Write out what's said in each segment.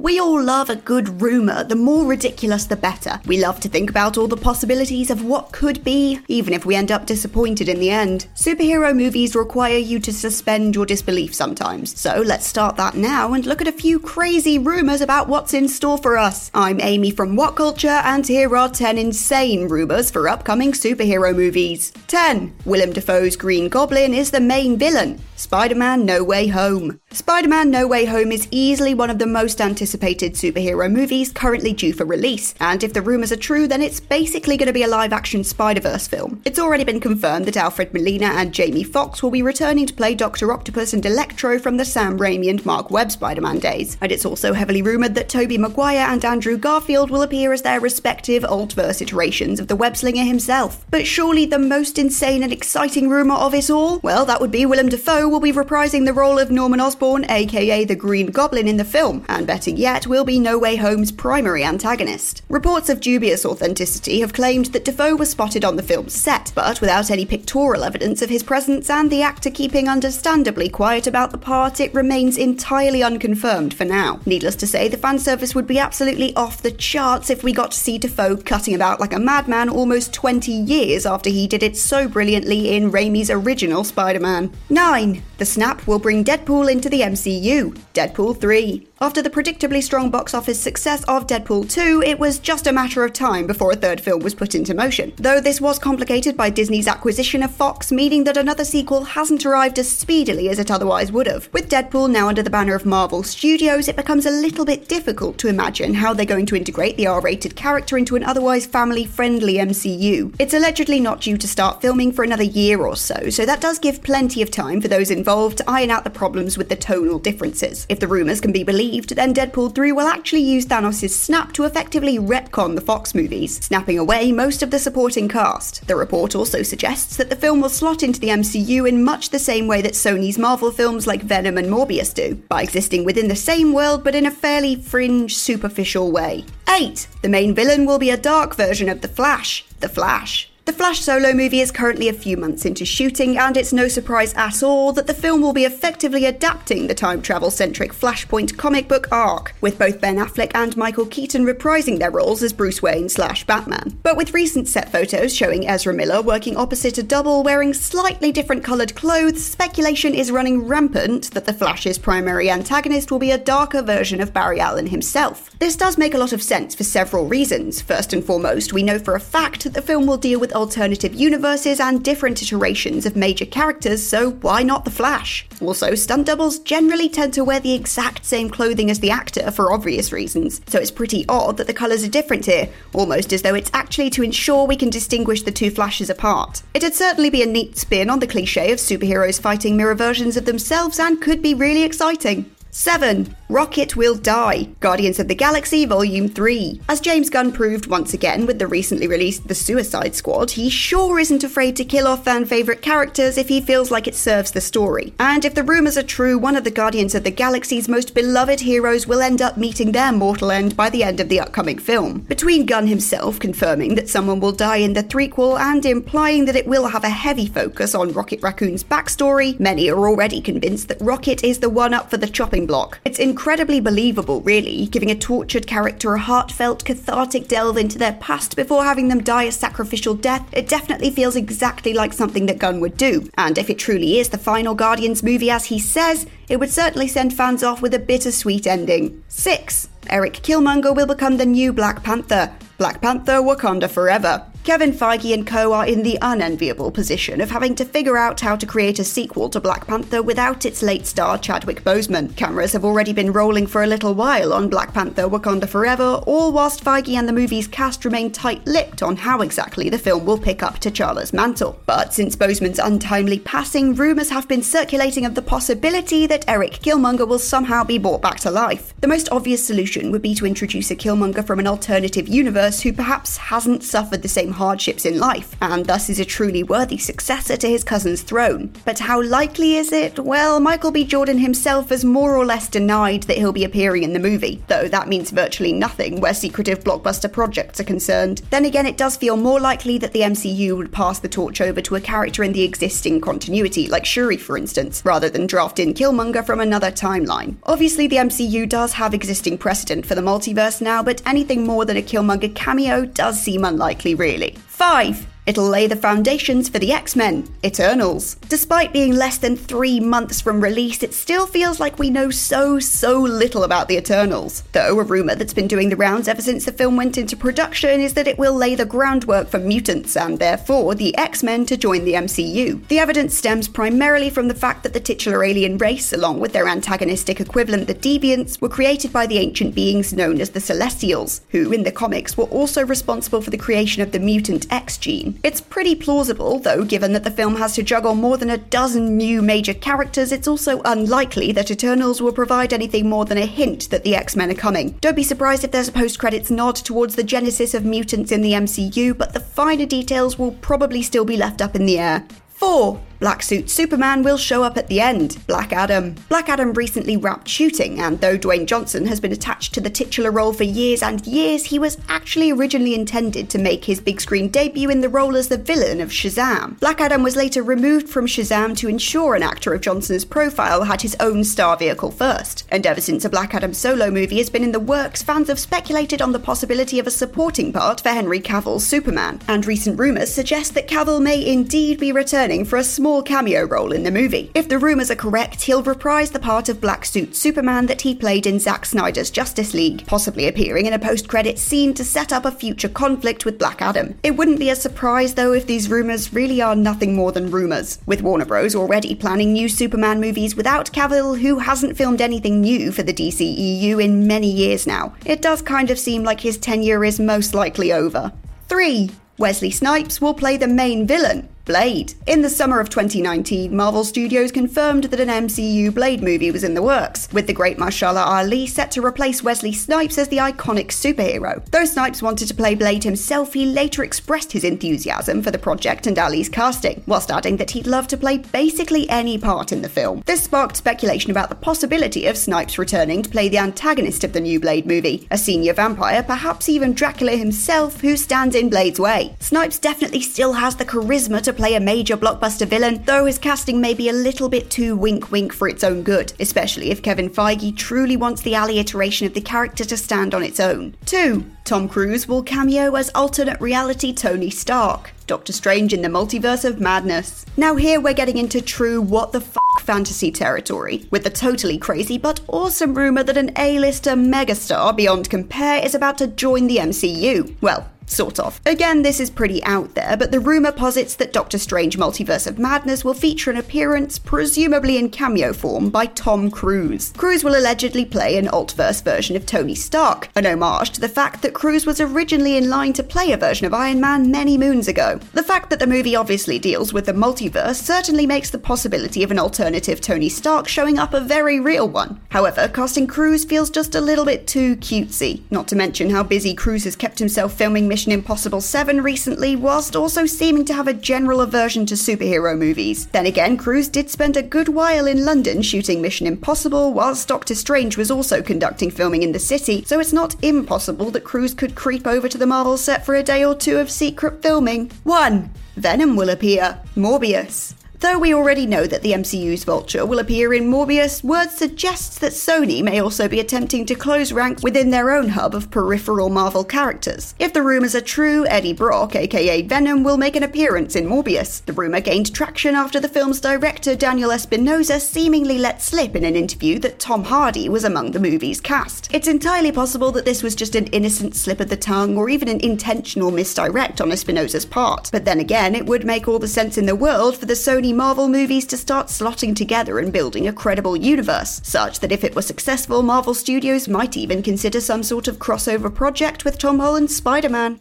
We all love a good rumour. The more ridiculous, the better. We love to think about all the possibilities of what could be, even if we end up disappointed in the end. Superhero movies require you to suspend your disbelief sometimes. So let's start that now and look at a few crazy rumours about what's in store for us. I'm Amy from What Culture, and here are 10 insane rumours for upcoming superhero movies. 10. Willem Dafoe's Green Goblin is the main villain. Spider Man No Way Home. Spider Man No Way Home is easily one of the most anticipated superhero movies currently due for release, and if the rumours are true, then it's basically going to be a live action Spider Verse film. It's already been confirmed that Alfred Molina and Jamie Foxx will be returning to play Dr. Octopus and Electro from the Sam Raimi and Marc Webb Spider Man days, and it's also heavily rumoured that Tobey Maguire and Andrew Garfield will appear as their respective Altverse iterations of the web slinger himself. But surely the most insane and exciting rumour of it all? Well, that would be Willem Dafoe will be reprising the role of Norman Osborn, aka the Green Goblin, in the film, and yet, will be No Way Home's primary antagonist. Reports of dubious authenticity have claimed that Dafoe was spotted on the film's set, but without any pictorial evidence of his presence and the actor keeping understandably quiet about the part, it remains entirely unconfirmed for now. Needless to say, the fan service would be absolutely off the charts if we got to see Dafoe cutting about like a madman almost 20 years after he did it so brilliantly in Raimi's original Spider Man. 9. The snap will bring Deadpool into the MCU. Deadpool 3. After the predictably strong box office success of Deadpool 2, it was just a matter of time before a third film was put into motion. Though this was complicated by Disney's acquisition of Fox, meaning that another sequel hasn't arrived as speedily as it otherwise would have. With Deadpool now under the banner of Marvel Studios, it becomes a little bit difficult to imagine how they're going to integrate the R rated character into an otherwise family friendly MCU. It's allegedly not due to start filming for another year or so, so that does give plenty of time for those involved to iron out the problems with the tonal differences. If the rumours can be believed, then Deadpool 3 will actually use Thanos' snap to effectively retcon the Fox movies, snapping away most of the supporting cast. The report also suggests that the film will slot into the MCU in much the same way that Sony's Marvel films like Venom and Morbius do, by existing within the same world but in a fairly fringe, superficial way. 8. The main villain will be a dark version of The Flash. The Flash. The Flash solo movie is currently a few months into shooting, and it's no surprise at all that the film will be effectively adapting the time travel centric Flashpoint comic book arc, with both Ben Affleck and Michael Keaton reprising their roles as Bruce Wayne slash Batman. But with recent set photos showing Ezra Miller working opposite a double wearing slightly different coloured clothes, speculation is running rampant that the Flash's primary antagonist will be a darker version of Barry Allen himself. This does make a lot of sense for several reasons. First and foremost, we know for a fact that the film will deal with alternative universes and different iterations of major characters, so why not the Flash? Also, stunt doubles generally tend to wear the exact same clothing as the actor for obvious reasons, so it's pretty odd that the colours are different here, almost as though it's actually to ensure we can distinguish the two Flashes apart. It'd certainly be a neat spin on the cliche of superheroes fighting mirror versions of themselves and could be really exciting. 7. Rocket Will Die, Guardians of the Galaxy Volume 3. As James Gunn proved once again with the recently released The Suicide Squad, he sure isn't afraid to kill off fan favourite characters if he feels like it serves the story. And if the rumours are true, one of the Guardians of the Galaxy's most beloved heroes will end up meeting their mortal end by the end of the upcoming film. Between Gunn himself confirming that someone will die in the threequel and implying that it will have a heavy focus on Rocket Raccoon's backstory, many are already convinced that Rocket is the one up for the chopping block. It's incredibly believable, really, giving a tortured character a heartfelt, cathartic delve into their past before having them die a sacrificial death. It definitely feels exactly like something that Gunn would do. And if it truly is the final Guardians movie as he says, it would certainly send fans off with a bittersweet ending. 6. Eric Killmonger will become the new Black Panther. Black Panther Wakanda Forever. Kevin Feige and co are in the unenviable position of having to figure out how to create a sequel to Black Panther without its late star Chadwick Boseman. Cameras have already been rolling for a little while on Black Panther Wakanda Forever, all whilst Feige and the movie's cast remain tight lipped on how exactly the film will pick up T'Challa's mantle. But since Boseman's untimely passing, rumours have been circulating of the possibility that Eric Killmonger will somehow be brought back to life. The most obvious solution would be to introduce a Killmonger from an alternative universe who perhaps hasn't suffered the same hardships in life, and thus is a truly worthy successor to his cousin's throne. But how likely is it? Well, Michael B. Jordan himself has more or less denied that he'll be appearing in the movie, though that means virtually nothing where secretive blockbuster projects are concerned. Then again, it does feel more likely that the MCU would pass the torch over to a character in the existing continuity, like Shuri, for instance, rather than draft in Killmonger from another timeline. Obviously, the MCU does have existing precedent for the multiverse now, but anything more than a Killmonger cameo does seem unlikely, really. Energy. 5. It'll lay the foundations for the X Men, Eternals. Despite being less than three months from release, it still feels like we know so, so little about the Eternals. Though a rumour that's been doing the rounds ever since the film went into production is that it will lay the groundwork for mutants and therefore the X Men to join the MCU. The evidence stems primarily from the fact that the titular alien race, along with their antagonistic equivalent, the Deviants, were created by the ancient beings known as the Celestials, who in the comics were also responsible for the creation of the mutant X gene. It's pretty plausible, though, given that the film has to juggle more than a dozen new major characters, it's also unlikely that Eternals will provide anything more than a hint that the X Men are coming. Don't be surprised if there's a post credits nod towards the genesis of mutants in the MCU, but the finer details will probably still be left up in the air. 4. Black Suit Superman will show up at the end. Black Adam. Black Adam recently wrapped shooting, and though Dwayne Johnson has been attached to the titular role for years and years, he was actually originally intended to make his big screen debut in the role as the villain of Shazam. Black Adam was later removed from Shazam to ensure an actor of Johnson's profile had his own star vehicle first. And ever since a Black Adam solo movie has been in the works, fans have speculated on the possibility of a supporting part for Henry Cavill's Superman. And recent rumours suggest that Cavill may indeed be returning for a small small cameo role in the movie. If the rumours are correct, he'll reprise the part of Black Suit Superman that he played in Zack Snyder's Justice League, possibly appearing in a post credit scene to set up a future conflict with Black Adam. It wouldn't be a surprise though if these rumours really are nothing more than rumours, with Warner Bros. already planning new Superman movies without Cavill, who hasn't filmed anything new for the DCEU in many years now. It does kind of seem like his tenure is most likely over. 3. Wesley Snipes will play the main villain, Blade. In the summer of 2019, Marvel Studios confirmed that an MCU Blade movie was in the works, with the great Mahershala Ali set to replace Wesley Snipes as the iconic superhero. Though Snipes wanted to play Blade himself, he later expressed his enthusiasm for the project and Ali's casting, whilst adding that he'd love to play basically any part in the film. This sparked speculation about the possibility of Snipes returning to play the antagonist of the new Blade movie, a senior vampire, perhaps even Dracula himself, who stands in Blade's way. Snipes definitely still has the charisma to play a major blockbuster villain, though his casting may be a little bit too wink wink for its own good, especially if Kevin Feige truly wants the Ali iteration of the character to stand on its own. 2. Tom Cruise will cameo as alternate reality Tony Stark. Doctor Strange in the Multiverse of Madness. Now, here we're getting into true what the fuck fantasy territory, with the totally crazy but awesome rumour that an A-lister megastar beyond compare is about to join the MCU. Well, Sort of. Again, this is pretty out there, but the rumour posits that Doctor Strange Multiverse of Madness will feature an appearance, presumably in cameo form, by Tom Cruise. Cruise will allegedly play an altverse version of Tony Stark, an homage to the fact that Cruise was originally in line to play a version of Iron Man many moons ago. The fact that the movie obviously deals with the multiverse certainly makes the possibility of an alternative Tony Stark showing up a very real one. However, casting Cruise feels just a little bit too cutesy, not to mention how busy Cruise has kept himself filming Impossible 7 recently, whilst also seeming to have a general aversion to superhero movies. Then again, Cruise did spend a good while in London shooting Mission Impossible, whilst Doctor Strange was also conducting filming in the city, so it's not impossible that Cruise could creep over to the Marvel set for a day or two of secret filming. 1. Venom will appear. Morbius. Though we already know that the MCU's Vulture will appear in Morbius, word suggests that Sony may also be attempting to close ranks within their own hub of peripheral Marvel characters. If the rumours are true, Eddie Brock, aka Venom, will make an appearance in Morbius. The rumour gained traction after the film's director Daniel Espinosa seemingly let slip in an interview that Tom Hardy was among the movie's cast. It's entirely possible that this was just an innocent slip of the tongue or even an intentional misdirect on Espinosa's part. But then again, it would make all the sense in the world for the Sony Marvel movies to start slotting together and building a credible universe, such that if it were successful, Marvel Studios might even consider some sort of crossover project with Tom Holland's Spider Man.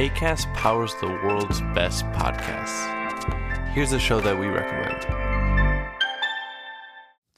ACAST powers the world's best podcasts. Here's a show that we recommend.